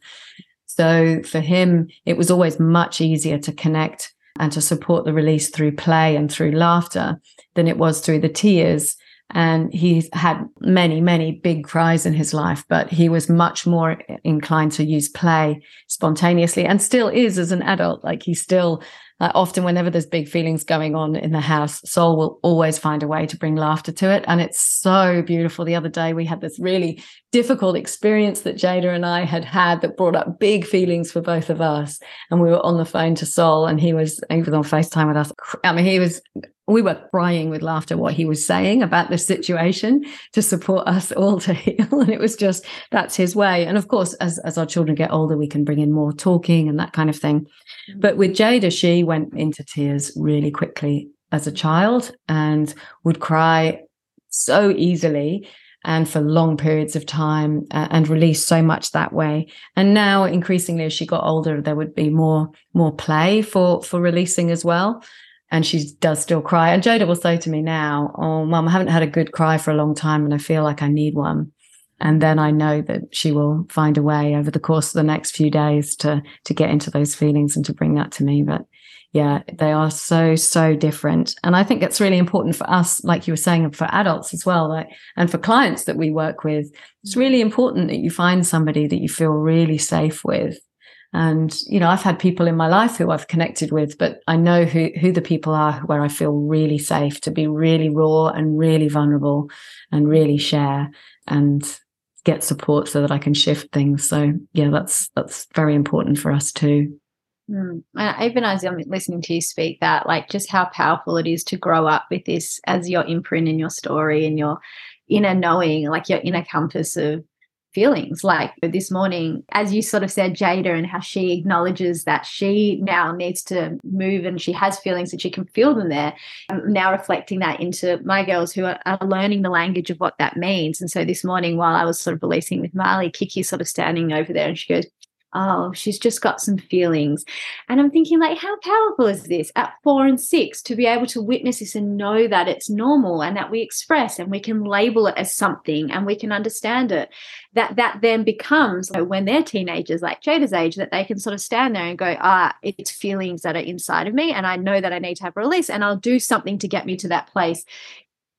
So for him, it was always much easier to connect and to support the release through play and through laughter than it was through the tears and he's had many, many big cries in his life, but he was much more inclined to use play spontaneously and still is as an adult. Like he still like often, whenever there's big feelings going on in the house, Sol will always find a way to bring laughter to it. And it's so beautiful. The other day, we had this really difficult experience that Jada and I had had that brought up big feelings for both of us. And we were on the phone to Sol, and he was, he was on FaceTime with us. I mean, he was we were crying with laughter what he was saying about the situation to support us all to heal. And it was just that's his way. And of course as as our children get older we can bring in more talking and that kind of thing. But with Jada, she went into tears really quickly as a child and would cry so easily and for long periods of time uh, and release so much that way. And now increasingly as she got older there would be more more play for for releasing as well and she does still cry and jada will say to me now oh mum i haven't had a good cry for a long time and i feel like i need one and then I know that she will find a way over the course of the next few days to to get into those feelings and to bring that to me. But yeah, they are so so different, and I think it's really important for us, like you were saying, for adults as well, like and for clients that we work with. It's really important that you find somebody that you feel really safe with. And you know, I've had people in my life who I've connected with, but I know who who the people are where I feel really safe to be really raw and really vulnerable and really share. And get support so that I can shift things. So yeah, that's that's very important for us too. Mm. And even as I'm listening to you speak, that like just how powerful it is to grow up with this as your imprint in your story and your inner knowing, like your inner compass of feelings. Like this morning, as you sort of said, Jada, and how she acknowledges that she now needs to move and she has feelings and she can feel them there. I'm now reflecting that into my girls who are, are, learning the language of what that means. And so this morning, while I was sort of releasing with Marley, Kiki sort of standing over there and she goes, oh, she's just got some feelings. And I'm thinking, like, how powerful is this at four and six to be able to witness this and know that it's normal and that we express and we can label it as something and we can understand it? That that then becomes when they're teenagers, like Jada's age, that they can sort of stand there and go, ah, it's feelings that are inside of me. And I know that I need to have release and I'll do something to get me to that place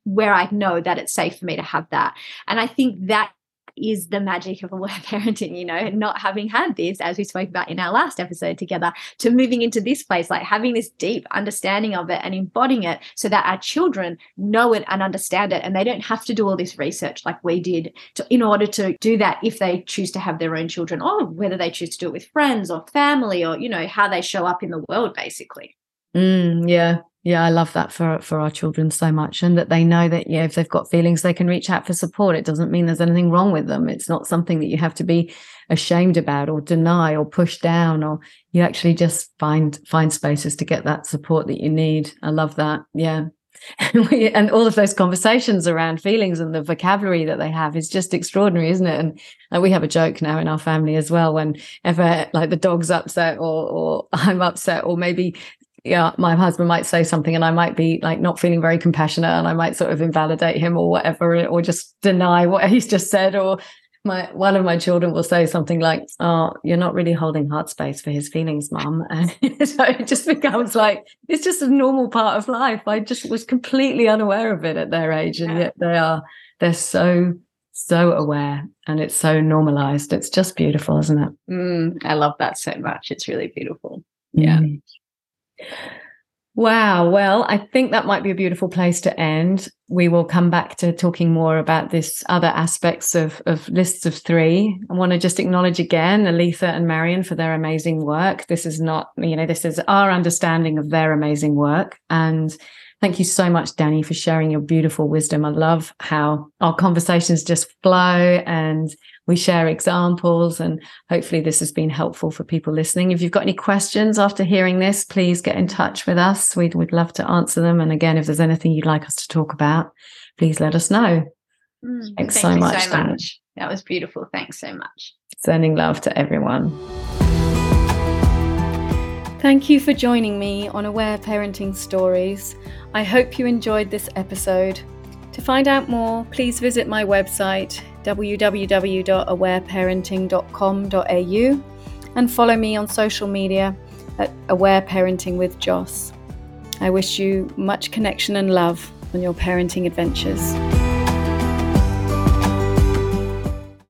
where I know that it's safe for me to have that. And I think that is the magic of aware parenting, you know, not having had this, as we spoke about in our last episode together, to moving into this place, like having this deep understanding of it and embodying it so that our children know it and understand it. And they don't have to do all this research like we did to, in order to do that if they choose to have their own children or whether they choose to do it with friends or family or, you know, how they show up in the world, basically. Mm, yeah, yeah, I love that for for our children so much, and that they know that yeah, if they've got feelings, they can reach out for support. It doesn't mean there's anything wrong with them. It's not something that you have to be ashamed about or deny or push down. Or you actually just find find spaces to get that support that you need. I love that. Yeah. and all of those conversations around feelings and the vocabulary that they have is just extraordinary, isn't it? And, and we have a joke now in our family as well. Whenever like the dog's upset or, or I'm upset, or maybe yeah, my husband might say something and I might be like not feeling very compassionate and I might sort of invalidate him or whatever, or just deny what he's just said. Or my one of my children will say something like, Oh, you're not really holding heart space for his feelings, mom. And so it just becomes like it's just a normal part of life. I just was completely unaware of it at their age. And yet they are they're so so aware and it's so normalized. It's just beautiful, isn't it? Mm, I love that so much. It's really beautiful. Yeah. Mm. Wow. Well, I think that might be a beautiful place to end. We will come back to talking more about this other aspects of, of lists of three. I want to just acknowledge again Aletha and Marion for their amazing work. This is not, you know, this is our understanding of their amazing work. And thank you so much, Danni, for sharing your beautiful wisdom. I love how our conversations just flow and we share examples and hopefully this has been helpful for people listening. If you've got any questions after hearing this, please get in touch with us. We'd, we'd love to answer them. And again, if there's anything you'd like us to talk about, please let us know. Mm, Thanks so much, so much. That was beautiful. Thanks so much. Sending love to everyone. Thank you for joining me on Aware Parenting Stories. I hope you enjoyed this episode. To find out more, please visit my website www.awareparenting.com.au and follow me on social media at Aware Parenting with Joss. I wish you much connection and love on your parenting adventures.